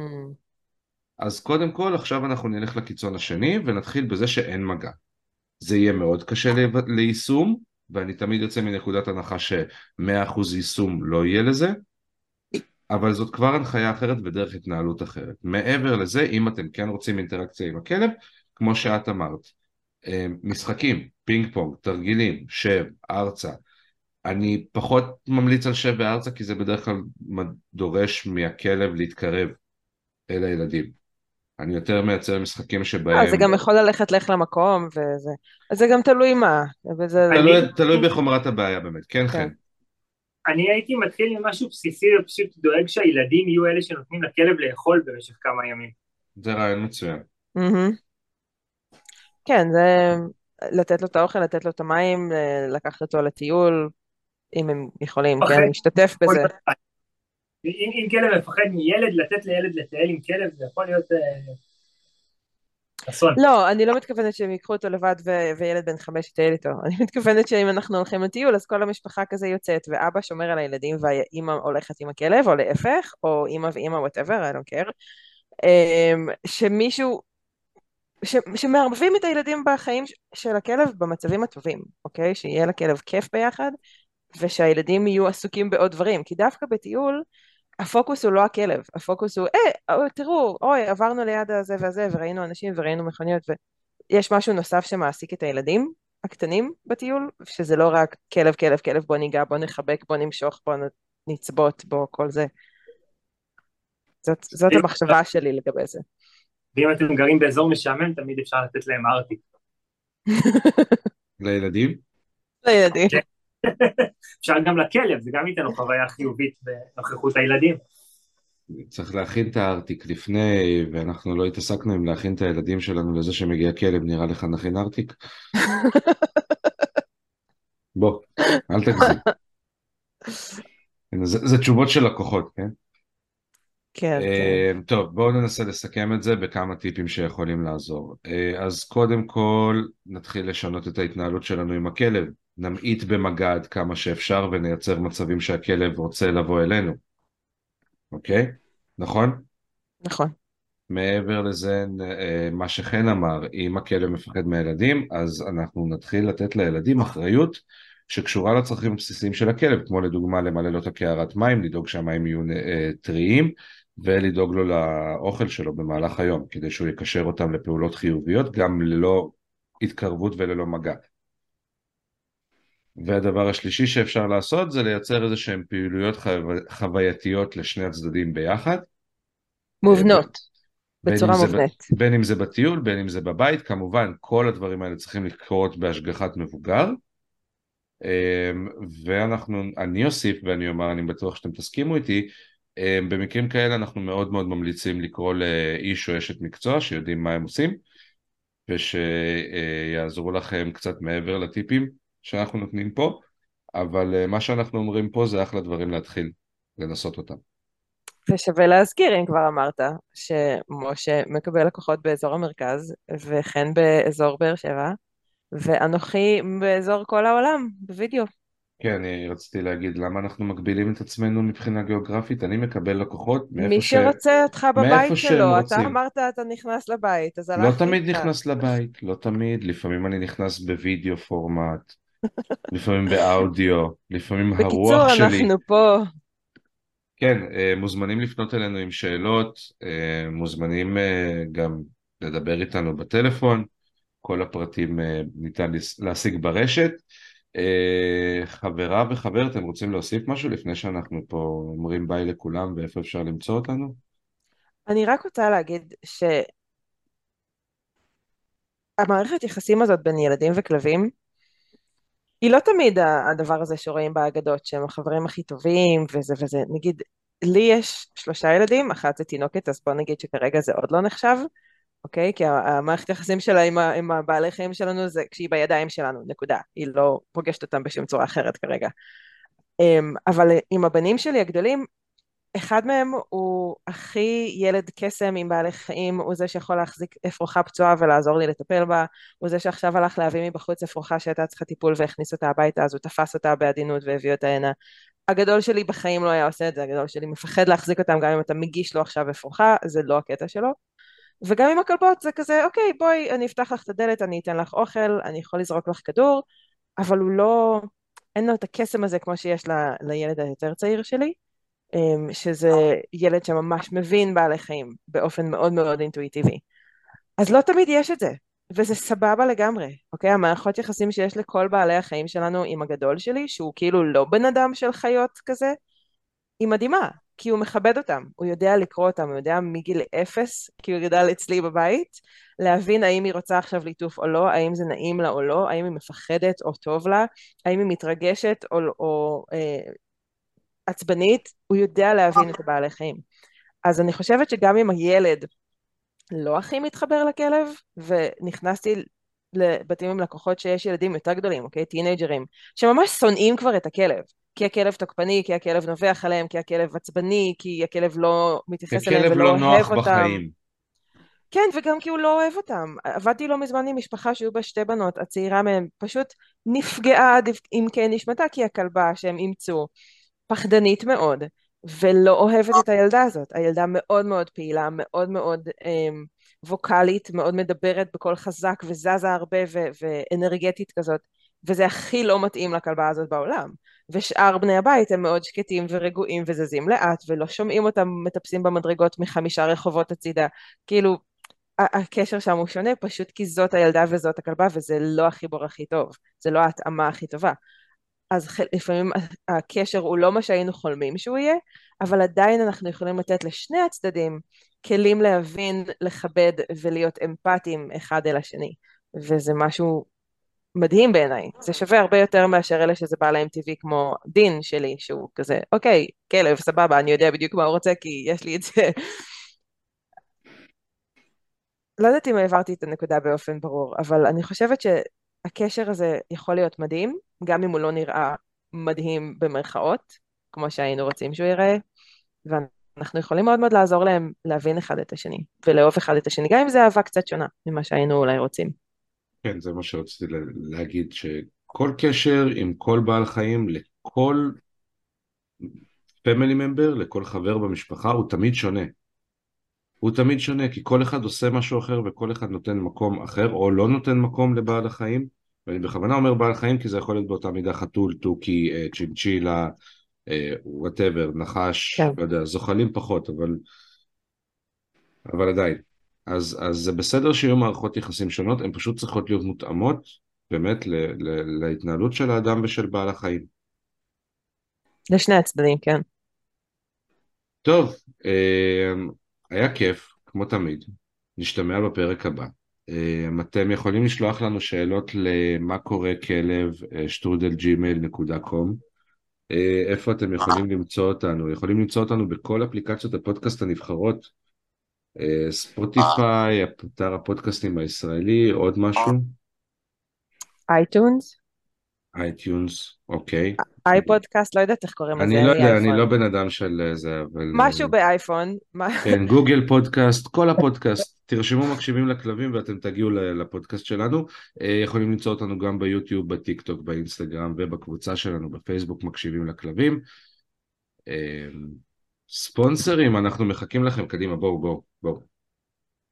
A: אז קודם כל, עכשיו אנחנו נלך לקיצון השני ונתחיל בזה שאין מגע. זה יהיה מאוד קשה ל- ליישום, ואני תמיד יוצא מנקודת הנחה ש-100% יישום לא יהיה לזה, אבל זאת כבר הנחיה אחרת ודרך התנהלות אחרת. מעבר לזה, אם אתם כן רוצים אינטראקציה עם הכלב, כמו שאת אמרת, אה, משחקים, פינג פונג, תרגילים, שב, ארצה. אני פחות ממליץ על שב וארצה כי זה בדרך כלל דורש מהכלב להתקרב אל הילדים. אני יותר מייצר משחקים שבהם...
C: אה, זה גם יכול ללכת לך למקום, וזה... אז זה גם תלוי מה. וזה...
A: תלוי, תלוי בחומרת הבעיה באמת, כן
C: כן.
A: כן.
D: אני הייתי מתחיל עם משהו בסיסי ופשוט דואג שהילדים יהיו אלה שנותנים לכלב לאכול במשך כמה ימים.
A: זה רעיון מצוין.
C: כן, זה לתת לו את האוכל, לתת לו את המים, אה, לקחת אותו לטיול, אם הם יכולים,
D: אוקיי.
C: כן, להשתתף בזה.
D: אם, אם כלב מפחד מילד, לתת לילד לטייל עם כלב זה יכול להיות אה, אסון.
C: לא, אני לא מתכוונת שהם ייקחו אותו לבד ו- וילד בן חמש יטייל איתו. אני מתכוונת שאם אנחנו הולכים לטיול, אז כל המשפחה כזה יוצאת, ואבא שומר על הילדים והאימא הולכת עם הכלב, או להפך, או אימא ואימא, I don't care. אמ, שמישהו, ש, שמערבבים את הילדים בחיים של הכלב במצבים הטובים, אוקיי? שיהיה לכלב כיף ביחד, ושהילדים יהיו עסוקים בעוד דברים. כי דווקא בטיול, הפוקוס הוא לא הכלב, הפוקוס הוא, אה, אה, תראו, אוי, עברנו ליד הזה והזה, וראינו אנשים וראינו מכוניות, ויש משהו נוסף שמעסיק את הילדים הקטנים בטיול, שזה לא רק כלב, כלב, כלב, בוא ניגע, בוא נחבק, בוא נמשוך, בוא נצבות, בוא כל זה. זאת, זאת המחשבה שלי לגבי זה.
D: ואם אתם גרים באזור משעמם, תמיד אפשר לתת להם ארטיק.
A: לילדים?
C: לילדים.
D: כן. אפשר גם לכלב, זה גם ייתן לו חוויה חיובית בנוכחות הילדים.
A: צריך להכין את הארטיק לפני, ואנחנו לא התעסקנו עם להכין את הילדים שלנו לזה שמגיע כלב, נראה לך נכין ארטיק? בוא, אל תגזים. זה, זה תשובות של לקוחות, כן?
C: כן, כן.
A: אה, טוב, בואו ננסה לסכם את זה בכמה טיפים שיכולים לעזור. אה, אז קודם כל, נתחיל לשנות את ההתנהלות שלנו עם הכלב. נמעיט במגע עד כמה שאפשר ונייצר מצבים שהכלב רוצה לבוא אלינו. אוקיי? נכון?
C: נכון.
A: מעבר לזה, אה, מה שחן אמר, אם הכלב מפחד מהילדים, אז אנחנו נתחיל לתת לילדים אחריות שקשורה לצרכים הבסיסיים של הכלב, כמו לדוגמה למלא לו את הקערת מים, לדאוג שהמים יהיו אה, טריים ולדאוג לו לאוכל שלו במהלך היום, כדי שהוא יקשר אותם לפעולות חיוביות, גם ללא התקרבות וללא מגע. והדבר השלישי שאפשר לעשות זה לייצר איזה שהן פעילויות חו... חווייתיות לשני הצדדים ביחד.
C: מובנות, בצורה מובנית.
A: ב- בין אם זה בטיול, בין אם זה בבית, כמובן כל הדברים האלה צריכים לקרות בהשגחת מבוגר. אמ, ואנחנו, אני אוסיף ואני אומר, אני בטוח שאתם תסכימו איתי, אמ, במקרים כאלה אנחנו מאוד מאוד ממליצים לקרוא לאיש או אשת מקצוע שיודעים מה הם עושים ושיעזרו לכם קצת מעבר לטיפים שאנחנו נותנים פה, אבל אה, מה שאנחנו אומרים פה זה אחלה דברים להתחיל לנסות אותם.
C: ושווה להזכיר, אם כבר אמרת, שמשה מקבל לקוחות באזור המרכז, וכן באזור באר שבע, ואנוכי באזור כל העולם, בווידאו.
A: כן, אני רציתי להגיד למה אנחנו מגבילים את עצמנו מבחינה גיאוגרפית, אני מקבל לקוחות מאיפה
C: מי
A: ש...
C: שרוצה אותך בבית שלו, אתה. אמרת אתה נכנס לבית, אז
A: לא
C: הלכתי
A: תמיד
C: איתך.
A: נכנס לבית, לא תמיד, לפעמים אני נכנס בווידאו פורמט, לפעמים באודיו, לפעמים
C: בקיצור,
A: הרוח שלי.
C: אנחנו פה.
A: כן, אה, מוזמנים לפנות אלינו עם שאלות, אה, מוזמנים אה, גם לדבר איתנו בטלפון, כל הפרטים ניתן להשיג ברשת. חברה וחבר, אתם רוצים להוסיף משהו לפני שאנחנו פה אומרים ביי לכולם ואיפה אפשר למצוא אותנו?
C: אני רק רוצה להגיד שהמערכת יחסים הזאת בין ילדים וכלבים, היא לא תמיד הדבר הזה שרואים באגדות, שהם החברים הכי טובים וזה וזה. נגיד, לי יש שלושה ילדים, אחת זה תינוקת, אז בוא נגיד שכרגע זה עוד לא נחשב, אוקיי? כי המערכת היחסים שלה עם, עם הבעלי חיים שלנו זה כשהיא בידיים שלנו, נקודה. היא לא פוגשת אותם בשום צורה אחרת כרגע. אמ, אבל עם הבנים שלי הגדולים, אחד מהם הוא הכי ילד קסם עם בעלי חיים, הוא זה שיכול להחזיק אפרוחה פצועה ולעזור לי לטפל בה, הוא זה שעכשיו הלך להביא מבחוץ אפרוחה שהייתה צריכה טיפול והכניס אותה הביתה, אז הוא תפס אותה בעדינות והביא אותה הנה. הגדול שלי בחיים לא היה עושה את זה, הגדול שלי מפחד להחזיק אותם גם אם אתה מגיש לו עכשיו אפרוחה, זה לא הקטע שלו. וגם עם הכלבות זה כזה, אוקיי, בואי, אני אפתח לך את הדלת, אני אתן לך אוכל, אני יכול לזרוק לך כדור, אבל הוא לא, אין לו את הקסם הזה כמו שיש ל, לילד היותר צעיר שלי. אמ, שזה ילד שממש מבין בעלי חיים באופן מאוד מאוד אינטואיטיבי. אז לא תמיד יש את זה, וזה סבבה לגמרי, אוקיי? המערכות יחסים שיש לכל בעלי החיים שלנו עם הגדול שלי, שהוא כאילו לא בן אדם של חיות כזה, היא מדהימה, כי הוא מכבד אותם, הוא יודע לקרוא אותם, הוא יודע מגיל אפס, כי הוא גדל אצלי בבית, להבין האם היא רוצה עכשיו ליטוף או לא, האם זה נעים לה או לא, האם היא מפחדת או טוב לה, האם היא מתרגשת או, או אה, עצבנית, הוא יודע להבין את הבעלי חיים. אז אני חושבת שגם אם הילד לא הכי מתחבר לכלב, ונכנסתי לבתים עם לקוחות שיש ילדים יותר גדולים, אוקיי? טינג'רים, שממש שונאים כבר את הכלב. כי הכלב תוקפני, כי הכלב נובח עליהם, כי הכלב עצבני, כי הכלב לא מתייחס אליהם ולא
A: לא
C: אוהב
A: נוח
C: אותם.
A: בחיים.
C: כן, וגם כי הוא לא אוהב אותם. עבדתי לא מזמן עם משפחה שהיו בה שתי בנות, הצעירה מהן פשוט נפגעה עד עמקי נשמתה, כי הכלבה שהם אימצו פחדנית מאוד, ולא אוהבת את הילדה הזאת. הילדה מאוד מאוד פעילה, מאוד מאוד אמ, ווקאלית, מאוד מדברת בקול חזק וזזה הרבה ו- ואנרגטית כזאת, וזה הכי לא מתאים לכלבה הזאת בעולם. ושאר בני הבית הם מאוד שקטים ורגועים וזזים לאט, ולא שומעים אותם מטפסים במדרגות מחמישה רחובות הצידה. כאילו, הקשר שם הוא שונה, פשוט כי זאת הילדה וזאת הכלבה, וזה לא החיבור הכי טוב, זה לא ההתאמה הכי טובה. אז לפעמים הקשר הוא לא מה שהיינו חולמים שהוא יהיה, אבל עדיין אנחנו יכולים לתת לשני הצדדים כלים להבין, לכבד ולהיות אמפתיים אחד אל השני. וזה משהו מדהים בעיניי. זה שווה הרבה יותר מאשר אלה שזה בא להם טבעי כמו דין שלי, שהוא כזה, אוקיי, כלב, סבבה, אני יודע בדיוק מה הוא רוצה כי יש לי את זה. לא יודעת אם העברתי את הנקודה באופן ברור, אבל אני חושבת שהקשר הזה יכול להיות מדהים, גם אם הוא לא נראה מדהים במרכאות, כמו שהיינו רוצים שהוא ייראה, ואנחנו יכולים מאוד מאוד לעזור להם להבין אחד את השני, ולאהוב אחד את השני, גם אם זה אהבה קצת שונה ממה שהיינו אולי רוצים.
A: כן, זה מה שרציתי לה- להגיד, שכל קשר עם כל בעל חיים, לכל פמילי ממבר, לכל חבר במשפחה, הוא תמיד שונה. הוא תמיד שונה, כי כל אחד עושה משהו אחר וכל אחד נותן מקום אחר, או לא נותן מקום לבעל החיים, ואני בכוונה אומר בעל חיים כי זה יכול להיות באותה מידה חתול, תוכי, אה, צ'ינצ'ילה, וואטאבר, נחש,
C: כן.
A: לא יודע, זוחלים פחות, אבל, אבל עדיין. אז, אז זה בסדר שיהיו מערכות יחסים שונות, הן פשוט צריכות להיות מותאמות באמת ל, ל, להתנהלות של האדם ושל בעל החיים.
C: לשני הצדדים, כן.
A: טוב, אה, היה כיף, כמו תמיד. נשתמע בפרק הבא. אה, אתם יכולים לשלוח לנו שאלות למה קורה כלב אה, שטרודל ג'ימייל נקודה com. איפה אתם יכולים למצוא אותנו? יכולים למצוא אותנו בכל אפליקציות הפודקאסט הנבחרות. אה, ספוטיפיי, אתר הפודקאסטים הישראלי, עוד משהו?
C: iTunes,
A: iTunes, אוקיי.
C: iPodcast, לא יודעת איך קוראים לזה,
A: אני לא יודע, אני. לא בן אדם של אה, זה, אבל...
C: משהו
A: אה,
C: באייפון, מה-
A: כן, גוגל פודקאסט, כל הפודקאסט, תרשמו מקשיבים לכלבים ואתם תגיעו לפודקאסט שלנו. אה, יכולים למצוא אותנו גם ביוטיוב, בטיק טוק, באינסטגרם ובקבוצה שלנו בפייסבוק מקשיבים לכלבים. ספונסרים, אנחנו מחכים לכם, קדימה, בואו, בואו, בואו.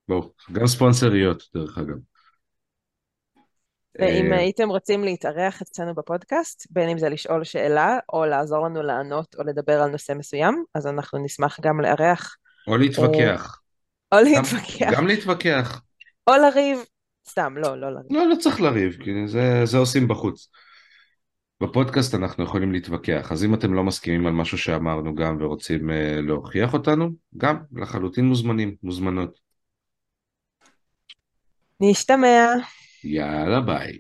A: בואו, גם ספונסריות, דרך אגב.
C: ואם
A: אה,
C: הייתם רוצים להתארח אצלנו בפודקאסט, בין אם זה לשאול שאלה, או לעזור לנו לענות, או לדבר על נושא מסוים, אז אנחנו נשמח גם לארח,
A: או להתווכח.
C: או
A: גם-
C: להתווכח,
A: גם להתווכח.
C: או לריב. סתם, לא, לא לריב.
A: לא, לא צריך לריב, כי זה, זה עושים בחוץ. בפודקאסט אנחנו יכולים להתווכח, אז אם אתם לא מסכימים על משהו שאמרנו גם ורוצים אה, להוכיח אותנו, גם לחלוטין מוזמנים, מוזמנות.
C: נשתמע.
A: יאללה ביי.